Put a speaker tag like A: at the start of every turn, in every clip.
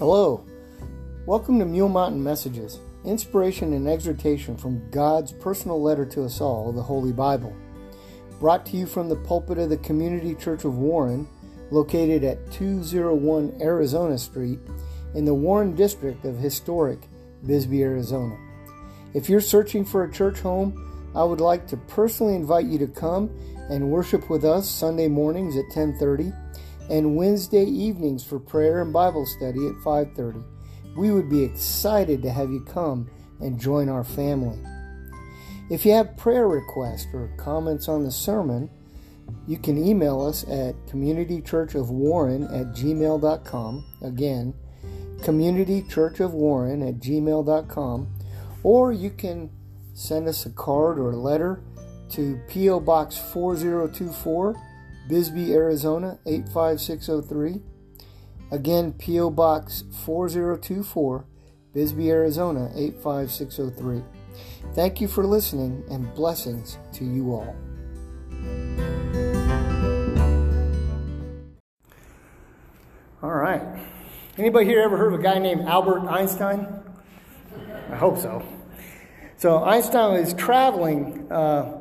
A: Hello. Welcome to Mule Mountain Messages, inspiration and exhortation from God's personal letter to us all, the Holy Bible. Brought to you from the pulpit of the Community Church of Warren, located at 201 Arizona Street in the Warren district of historic Bisbee, Arizona. If you're searching for a church home, I would like to personally invite you to come and worship with us Sunday mornings at 1030 and Wednesday evenings for prayer and Bible study at 5:30. We would be excited to have you come and join our family. If you have prayer requests or comments on the sermon, you can email us at communitychurchofwarren at gmail.com. Again, communitychurchofwarren at gmail.com. Or you can send us a card or a letter to P.O. Box 4024 Bisbee, Arizona 85603. Again, P.O. Box 4024, Bisbee, Arizona 85603. Thank you for listening and blessings to you all. All right. Anybody here ever heard of a guy named Albert Einstein? I hope so. So Einstein was traveling uh,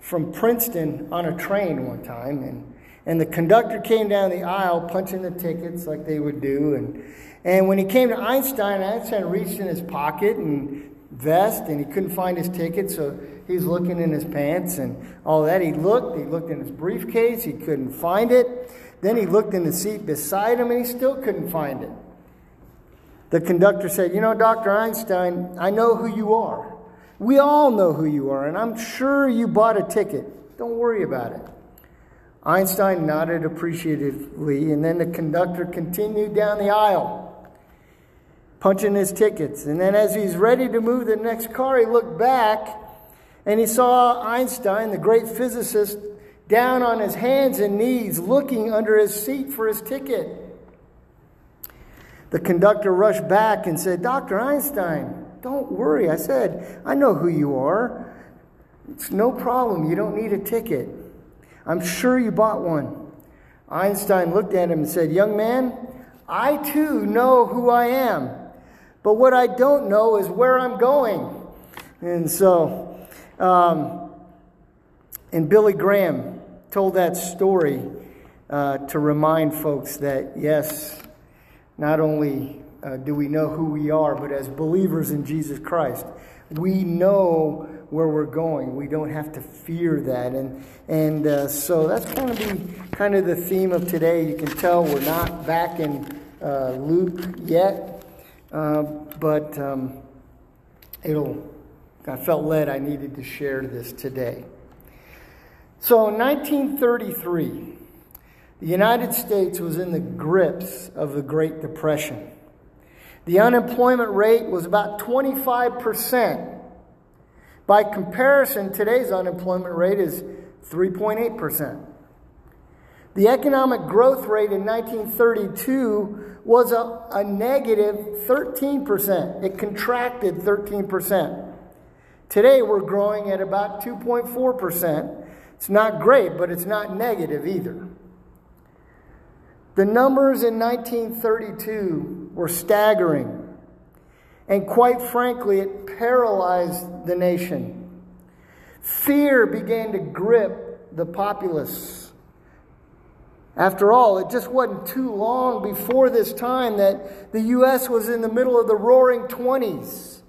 A: from Princeton on a train one time, and, and the conductor came down the aisle punching the tickets like they would do. And, and when he came to Einstein, Einstein reached in his pocket and vest, and he couldn't find his ticket, so he's looking in his pants and all that. He looked, he looked in his briefcase, he couldn't find it. Then he looked in the seat beside him, and he still couldn't find it. The conductor said, You know, Dr. Einstein, I know who you are. We all know who you are, and I'm sure you bought a ticket. Don't worry about it. Einstein nodded appreciatively, and then the conductor continued down the aisle, punching his tickets. And then, as he's ready to move the next car, he looked back and he saw Einstein, the great physicist, down on his hands and knees, looking under his seat for his ticket. The conductor rushed back and said, Dr. Einstein, don't worry. I said, I know who you are. It's no problem. You don't need a ticket. I'm sure you bought one. Einstein looked at him and said, Young man, I too know who I am, but what I don't know is where I'm going. And so, um, and Billy Graham told that story uh, to remind folks that, yes, not only uh, do we know who we are, but as believers in Jesus Christ, we know where we're going. We don't have to fear that. And, and uh, so that's going to be kind of the theme of today. You can tell we're not back in uh, Luke yet, uh, but um, it'll, I felt led I needed to share this today. So in 1933, the United States was in the grips of the Great Depression. The unemployment rate was about 25%. By comparison, today's unemployment rate is 3.8%. The economic growth rate in 1932 was a, a negative 13%. It contracted 13%. Today we're growing at about 2.4%. It's not great, but it's not negative either. The numbers in 1932 were staggering. And quite frankly, it paralyzed the nation. Fear began to grip the populace. After all, it just wasn't too long before this time that the U.S. was in the middle of the roaring 20s.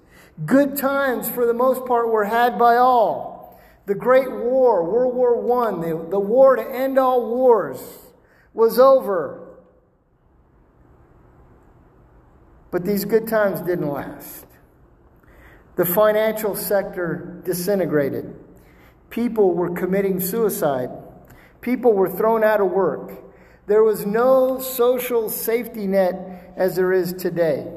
A: Good times, for the most part, were had by all. The Great War, World War I, the, the war to end all wars, was over. But these good times didn't last. The financial sector disintegrated. People were committing suicide. People were thrown out of work. There was no social safety net as there is today.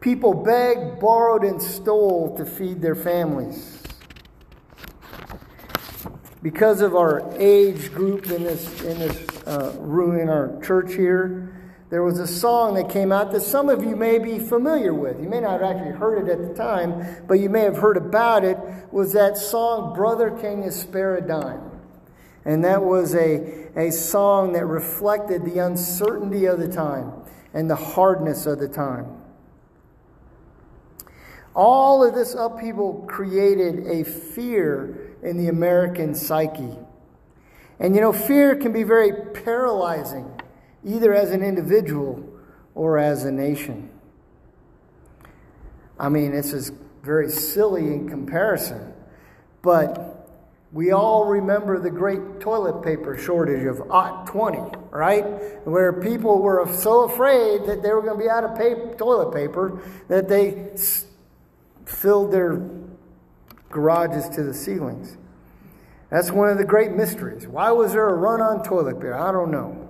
A: People begged, borrowed, and stole to feed their families. Because of our age group in this in this uh, room in our church here, there was a song that came out that some of you may be familiar with. You may not have actually heard it at the time, but you may have heard about it. Was that song "Brother Can You Spare a Dime"? And that was a, a song that reflected the uncertainty of the time. and the hardness of the time. All of this upheaval created a fear in the American psyche. And you know, fear can be very paralyzing, either as an individual or as a nation. I mean, this is very silly in comparison, but we all remember the great toilet paper shortage of OT 20, right? Where people were so afraid that they were going to be out of paper, toilet paper that they s- filled their garages to the ceilings. That's one of the great mysteries. Why was there a run on toilet paper? I don't know.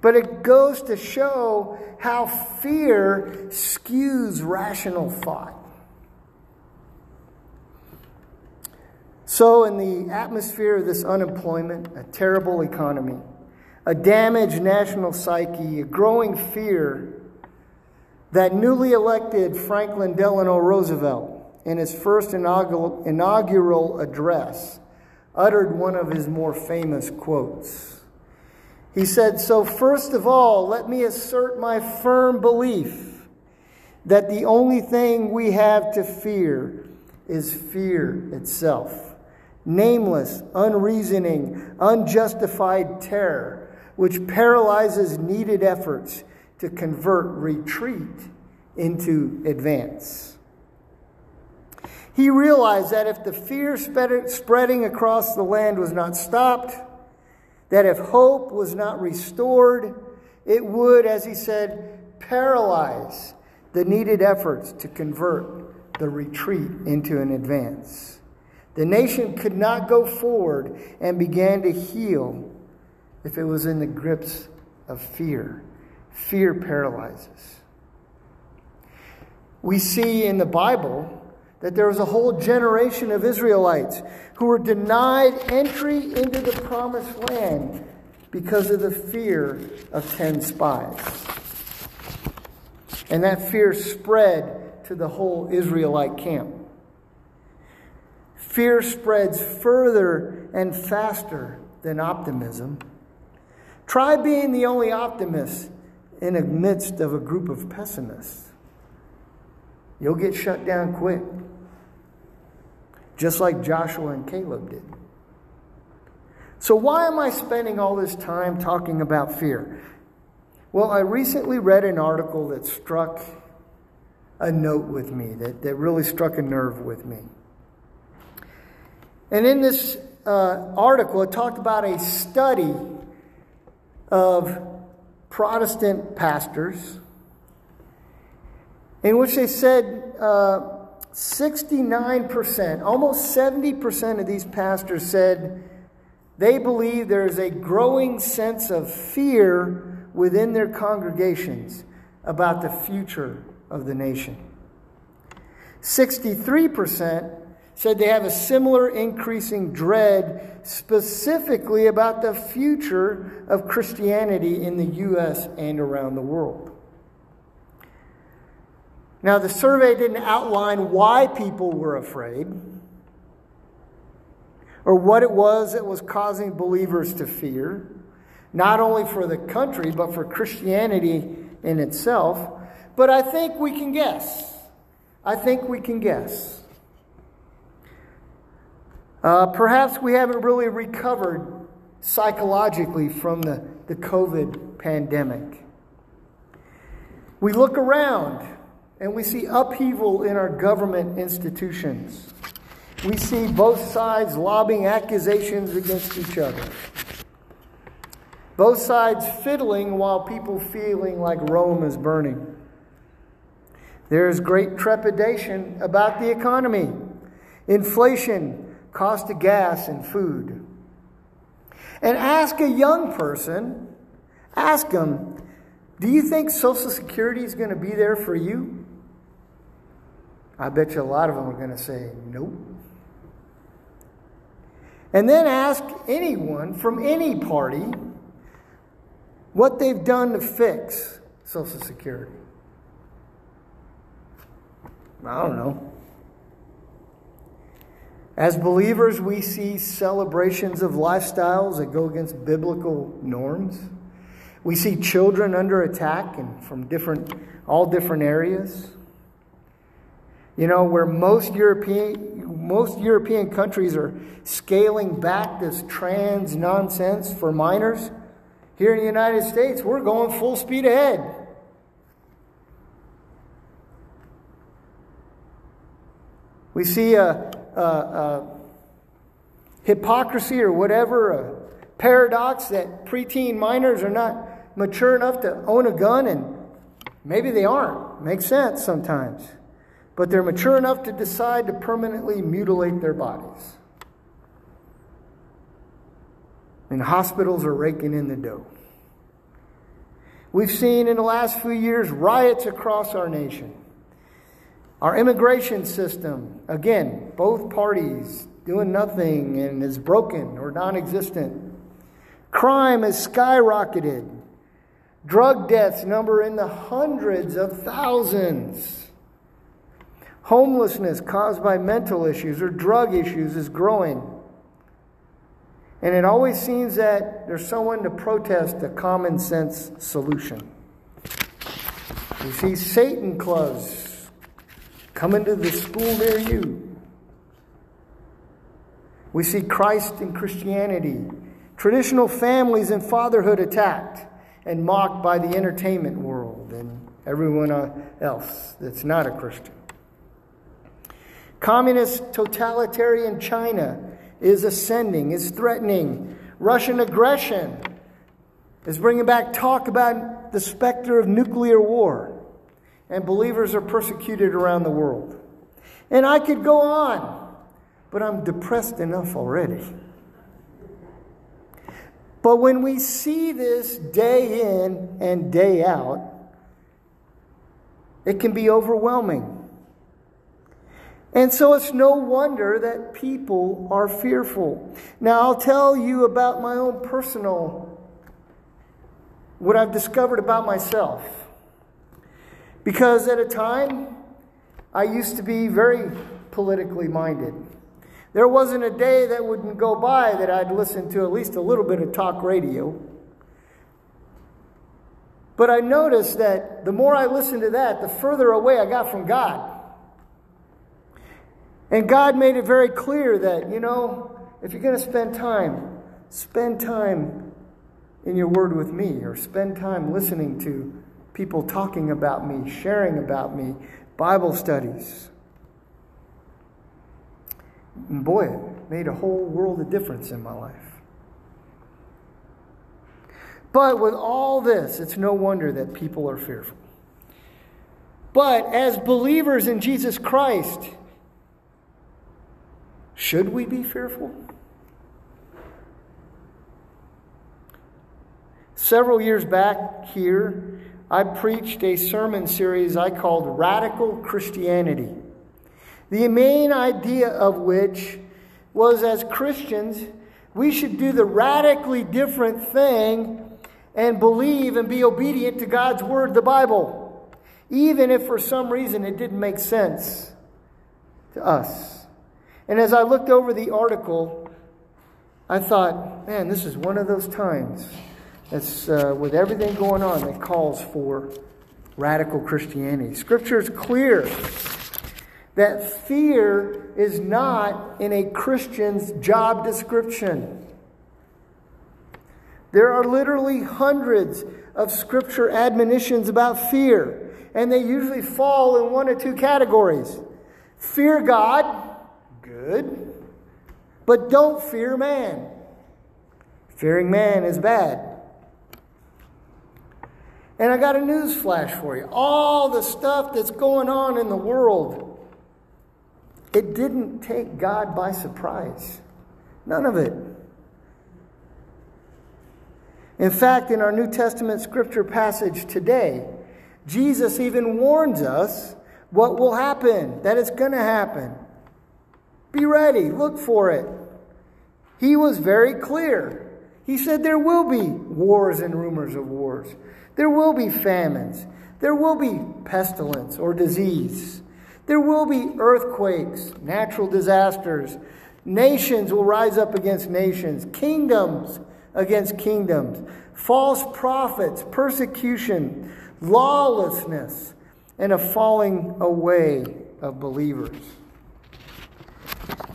A: But it goes to show how fear skews rational thought. So, in the atmosphere of this unemployment, a terrible economy, a damaged national psyche, a growing fear, that newly elected Franklin Delano Roosevelt, in his first inaugural, address, uttered one of his more famous quotes. He said, So, first of all, let me assert my firm belief that the only thing we have to fear is fear itself nameless, unreasoning, unjustified terror, which paralyzes needed efforts to convert retreat into advance. He realized that if the fear spreading across the land was not stopped, that if hope was not restored, it would, as he said, paralyze the needed efforts to convert the retreat into an advance. The nation could not go forward and began to heal if it was in the grips of fear. Fear paralyzes. We see in the Bible that there was a whole generation of Israelites who were denied entry into the promised land because of the fear of 10 spies. And that fear spread to the whole Israelite camp. Fear spreads further and faster than optimism. Try being the only optimist in the midst of a group of pessimists. You'll get shut down quick, just like Joshua and Caleb did. So, why am I spending all this time talking about fear? Well, I recently read an article that struck a note with me, that, that really struck a nerve with me. And in this uh, article, it talked about a study of Protestant pastors in which they said uh, 69%, almost 70% of these pastors said they believe there is a growing sense of fear within their congregations about the future of the nation. 63% said they have a similar increasing dread specifically about the future of Christianity in the U.S. and around the world. Now, the survey didn't outline why people were afraid or what it was that was causing believers to fear, not only for the country, but for Christianity in itself. But I think we can guess. I think we can guess. Uh, perhaps we haven't really recovered psychologically from the, the COVID pandemic. We look around and we see upheaval in our government institutions. We see both sides lobbing accusations against each other. Both sides fiddling while people feeling like Rome is burning. There is great trepidation about the economy. Inflation cost of gas and food. And ask a young person, ask them, do you think Social Security is going to be there for you? I bet you a lot of them are going to say, nope. And then ask anyone from any party what they've done to fix Social Security. I don't know. As believers, we see celebrations of lifestyles that go against biblical norms. We see children under attack and from different, all different areas. You know, where most European, most European countries are scaling back this trans nonsense for minors. Here in the United States, we're going full speed ahead. We see a, a, a hypocrisy or whatever, a paradox that preteen minors are not mature enough to own a gun, and maybe they aren't. Makes sense sometimes. But they're mature enough to decide to permanently mutilate their bodies. And hospitals are raking in the dough. We've seen in the last few years riots across our nation. Our immigration system, again, both parties doing nothing and is broken or non existent. Crime has skyrocketed. Drug deaths number in the hundreds of thousands. Homelessness caused by mental issues or drug issues is growing. And it always seems that there's someone to protest a common sense solution. You see Satan clubs coming to the school near you. We see Christ and Christianity, traditional families and fatherhood attacked and mocked by the entertainment world and everyone else that's not a Christian. Communist totalitarian China is ascending, is threatening. Russian aggression is bringing back talk about the specter of nuclear war. And believers are persecuted around the world. And I could go on, but I'm depressed enough already. But when we see this day in and day out, it can be overwhelming. And so it's no wonder that people are fearful. Now, I'll tell you about my own personal, what I've discovered about myself. Because at a time, I used to be very politically minded. There wasn't a day that wouldn't go by that I'd listen to at least a little bit of talk radio. But I noticed that the more I listened to that, the further away I got from God. And God made it very clear that, you know, if you're going to spend time, spend time in your word with me, or spend time listening to people talking about me, sharing about me, Bible studies. And boy, it made a whole world of difference in my life. But with all this, it's no wonder that people are fearful. But as believers in Jesus Christ, should we be fearful? Several years back here, I preached a sermon series I called Radical Christianity. The main idea of which was as Christians, we should do the radically different thing and believe and be obedient to God's Word, the Bible, even if for some reason it didn't make sense to us. And as I looked over the article, I thought, man, this is one of those times that's uh, with everything going on that calls for radical Christianity. Scripture is clear that fear is not in a Christian's job description. There are literally hundreds of scripture admonitions about fear, and they usually fall in one or two categories fear God good. But don't fear man. Fearing man is bad. And I got a news flash for you. All the stuff that's going on in the world, it didn't take God by surprise. None of it. In fact, in our New Testament scripture passage today, Jesus even warns us what will happen, that it's going to happen. Be ready, look for it. He was very clear. He said there will be wars and rumors of wars. There will be famines. There will be pestilence or disease. There will be earthquakes, natural disasters. Nations will rise up against nations. Kingdoms against kingdoms, false prophets, persecution, lawlessness, and a falling away of believers.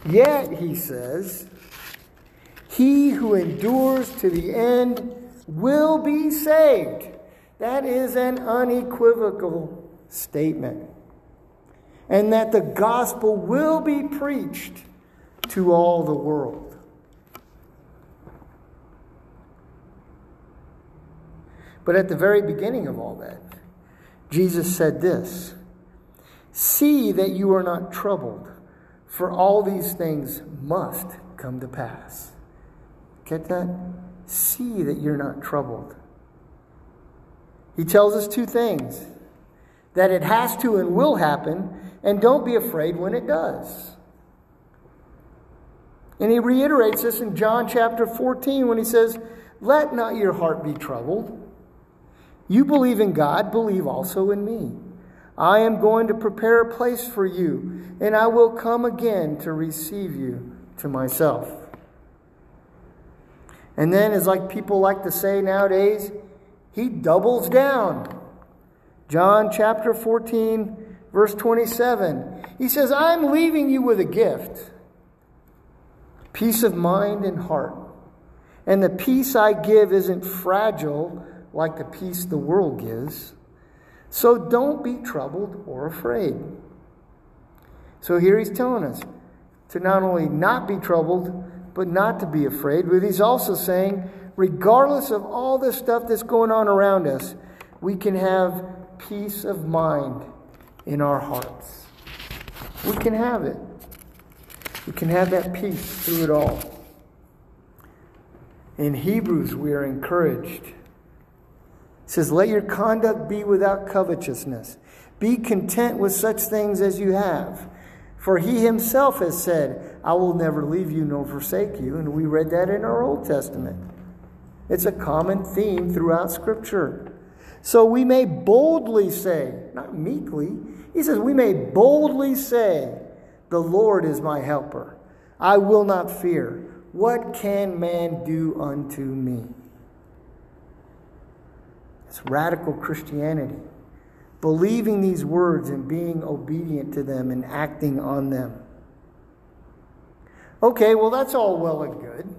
A: Yet, he says, he who endures to the end will be saved. That is an unequivocal statement. And that the gospel will be preached to all the world. But at the very beginning of all that, Jesus said this See that you are not troubled, for all these things must come to pass. Get that? See that you're not troubled. He tells us two things that it has to and will happen, and don't be afraid when it does. And he reiterates this in John chapter 14 when he says, Let not your heart be troubled. You believe in God, believe also in me. I am going to prepare a place for you, and I will come again to receive you to myself. And then, as like people like to say nowadays, he doubles down. John chapter 14, verse 27. He says, I'm leaving you with a gift peace of mind and heart. And the peace I give isn't fragile like the peace the world gives. So don't be troubled or afraid. So here he's telling us to not only not be troubled, but not to be afraid. But he's also saying, regardless of all this stuff that's going on around us, we can have peace of mind in our hearts. We can have it. We can have that peace through it all. In Hebrews, we are encouraged. Says, Let your conduct be without covetousness. Be content with such things as you have. For he himself has said, I will never leave you nor forsake you. And we read that in our Old Testament. It's a common theme throughout Scripture. So we may boldly say, not meekly, he says, we may boldly say, The Lord is my helper. I will not fear. What can man do unto me? It's radical Christianity. Believing these words and being obedient to them and acting on them. Okay, well, that's all well and good.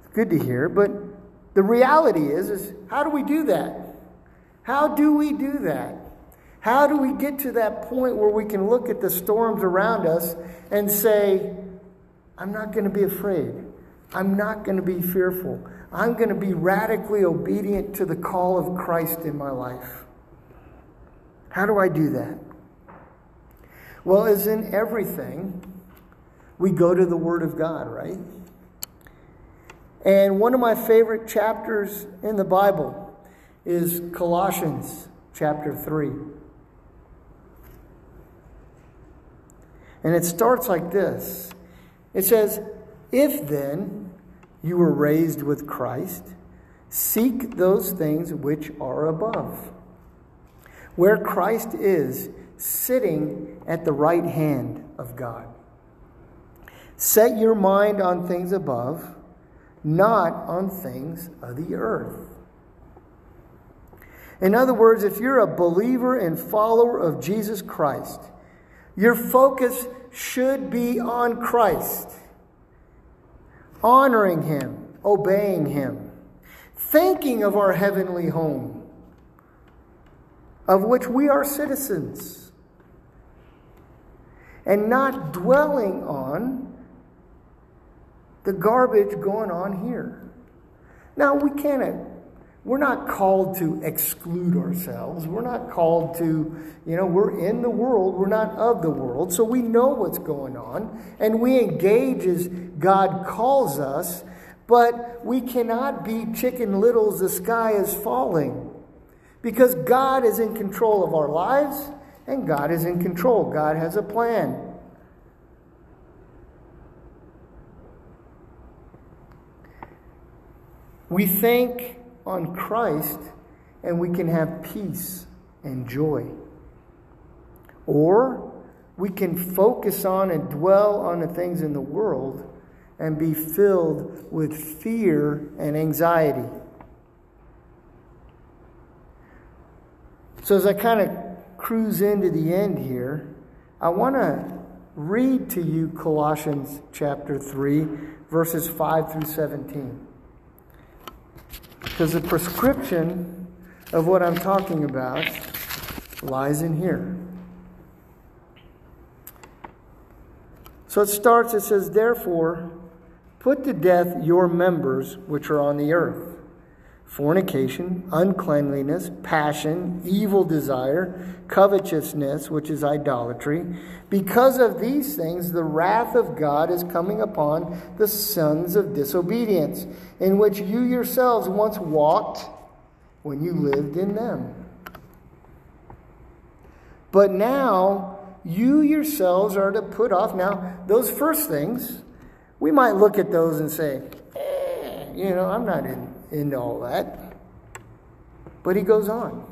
A: It's good to hear, but the reality is, is how do we do that? How do we do that? How do we get to that point where we can look at the storms around us and say, I'm not going to be afraid. I'm not going to be fearful. I'm going to be radically obedient to the call of Christ in my life. How do I do that? Well, as in everything, we go to the Word of God, right? And one of my favorite chapters in the Bible is Colossians chapter 3. And it starts like this it says, If then you were raised with Christ, seek those things which are above, where Christ is sitting at the right hand of God. Set your mind on things above not on things of the earth. In other words, if you're a believer and follower of Jesus Christ, your focus should be on Christ, honoring Him, obeying Him, thinking of our heavenly home, of which we are citizens, and not dwelling on the garbage going on here. Now, we can't, we're not called to exclude ourselves. We're not called to, you know, we're in the world, we're not of the world. So we know what's going on and we engage as God calls us, but we cannot be chicken littles, the sky is falling. Because God is in control of our lives and God is in control. God has a plan. We think on Christ and we can have peace and joy. Or we can focus on and dwell on the things in the world and be filled with fear and anxiety. So, as I kind of cruise into the end here, I want to read to you Colossians chapter 3, verses 5 through 17. Because the prescription of what I'm talking about lies in here. So it starts, it says, Therefore, put to death your members which are on the earth fornication, uncleanliness, passion, evil desire, covetousness, which is idolatry. Because of these things, the wrath of God is coming upon the sons of disobedience, in which you yourselves once walked when you lived in them. But now you yourselves are to put off. Now, those first things, we might look at those and say, eh, you know, I'm not in into all that. But he goes on.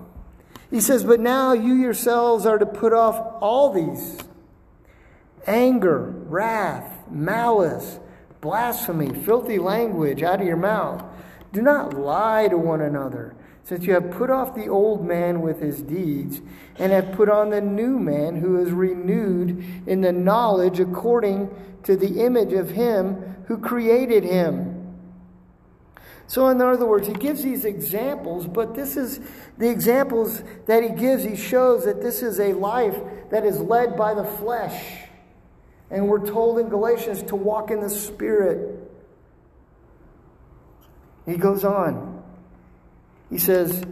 A: He says, But now you yourselves are to put off all these anger, wrath, malice, blasphemy, filthy language out of your mouth. Do not lie to one another, since you have put off the old man with his deeds, and have put on the new man who is renewed in the knowledge according to the image of him who created him. So, in other words, he gives these examples, but this is the examples that he gives. He shows that this is a life that is led by the flesh. And we're told in Galatians to walk in the Spirit. He goes on. He says,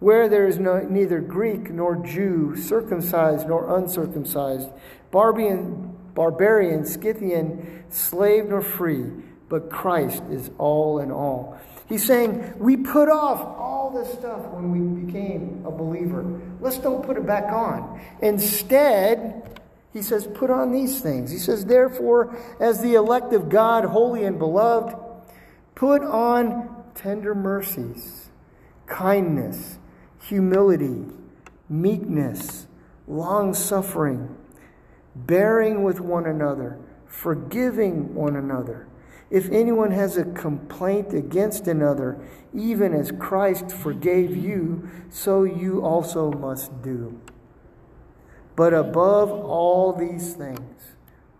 A: Where there is no, neither Greek nor Jew, circumcised nor uncircumcised, barbarian, barbarian, Scythian, slave nor free, but Christ is all in all. He's saying we put off all this stuff when we became a believer. Let's don't put it back on. Instead, he says, put on these things. He says, therefore, as the elect of God, holy and beloved, put on tender mercies, kindness, humility, meekness, long suffering, bearing with one another, forgiving one another. If anyone has a complaint against another, even as Christ forgave you, so you also must do. But above all these things,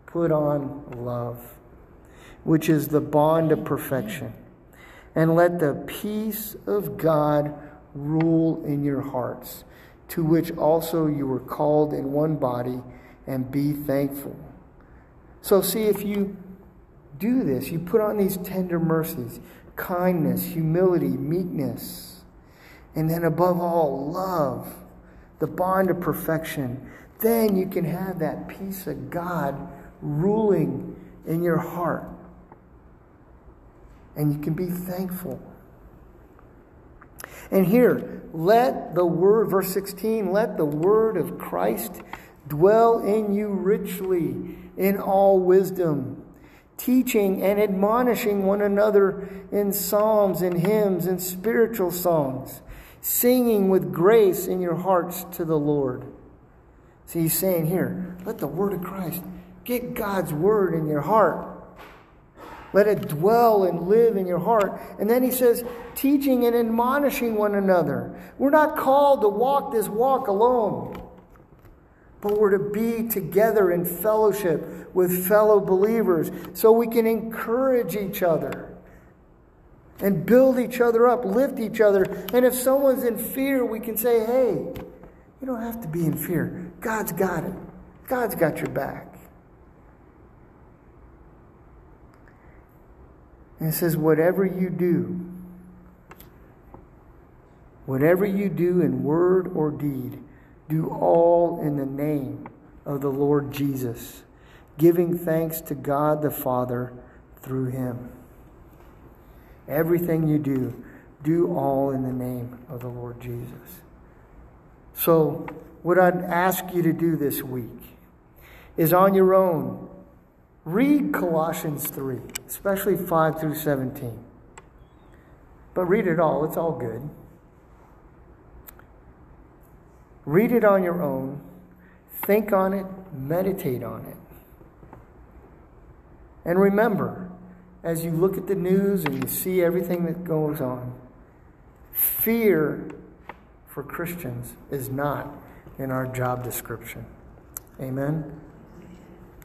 A: put on love, which is the bond of perfection. And let the peace of God rule in your hearts, to which also you were called in one body, and be thankful. So, see, if you do this. You put on these tender mercies, kindness, humility, meekness, and then above all, love, the bond of perfection. Then you can have that peace of God ruling in your heart. And you can be thankful. And here, let the word, verse 16, let the word of Christ dwell in you richly in all wisdom teaching and admonishing one another in psalms and hymns and spiritual songs, singing with grace in your hearts to the Lord. So he's saying here, let the word of Christ get God's word in your heart. Let it dwell and live in your heart. And then he says, teaching and admonishing one another. We're not called to walk this walk alone but we're to be together in fellowship with fellow believers so we can encourage each other and build each other up, lift each other. And if someone's in fear, we can say, hey, you don't have to be in fear. God's got it, God's got your back. And it says, whatever you do, whatever you do in word or deed, do all in the name of the Lord Jesus, giving thanks to God the Father through him. Everything you do, do all in the name of the Lord Jesus. So, what I'd ask you to do this week is on your own, read Colossians 3, especially 5 through 17. But read it all, it's all good. Read it on your own, think on it, meditate on it. And remember as you look at the news and you see everything that goes on, fear for Christians is not in our job description. Amen.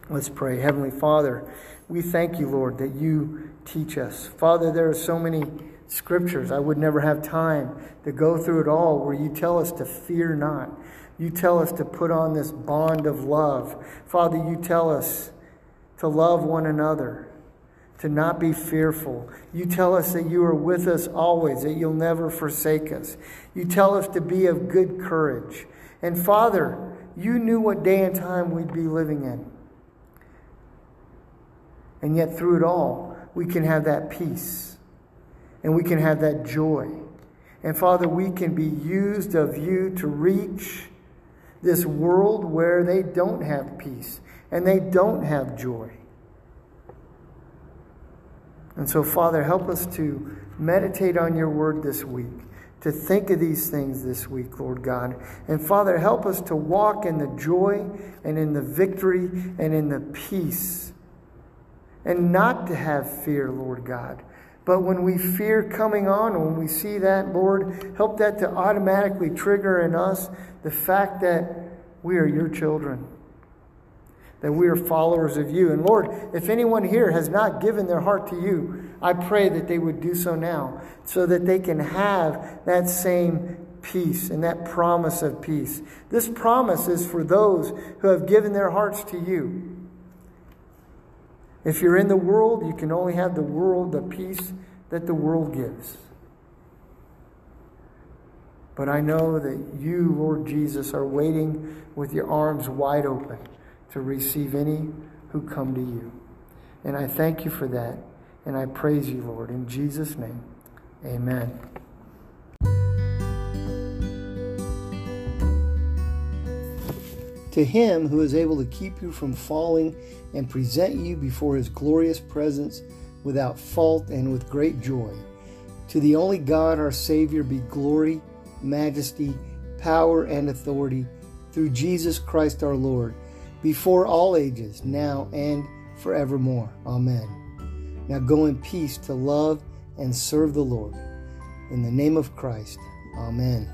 A: Let's pray. Heavenly Father, we thank you, Lord, that you teach us. Father, there are so many scriptures. I would never have time to go through it all where you tell us to fear not. You tell us to put on this bond of love. Father, you tell us to love one another, to not be fearful. You tell us that you are with us always, that you'll never forsake us. You tell us to be of good courage. And Father, you knew what day and time we'd be living in. And yet, through it all, we can have that peace and we can have that joy. And Father, we can be used of you to reach this world where they don't have peace and they don't have joy. And so, Father, help us to meditate on your word this week, to think of these things this week, Lord God. And Father, help us to walk in the joy and in the victory and in the peace, and not to have fear, Lord God. But when we fear coming on, when we see that, Lord, help that to automatically trigger in us the fact that we are your children that we are followers of you. And Lord, if anyone here has not given their heart to you, I pray that they would do so now so that they can have that same peace and that promise of peace. This promise is for those who have given their hearts to you. If you're in the world, you can only have the world, the peace that the world gives. But I know that you, Lord Jesus, are waiting with your arms wide open to receive any who come to you. And I thank you for that. And I praise you, Lord. In Jesus' name, amen. To him who is able to keep you from falling and present you before his glorious presence without fault and with great joy. To the only God, our Savior, be glory, majesty, power, and authority through Jesus Christ our Lord before all ages, now and forevermore. Amen. Now go in peace to love and serve the Lord. In the name of Christ, Amen.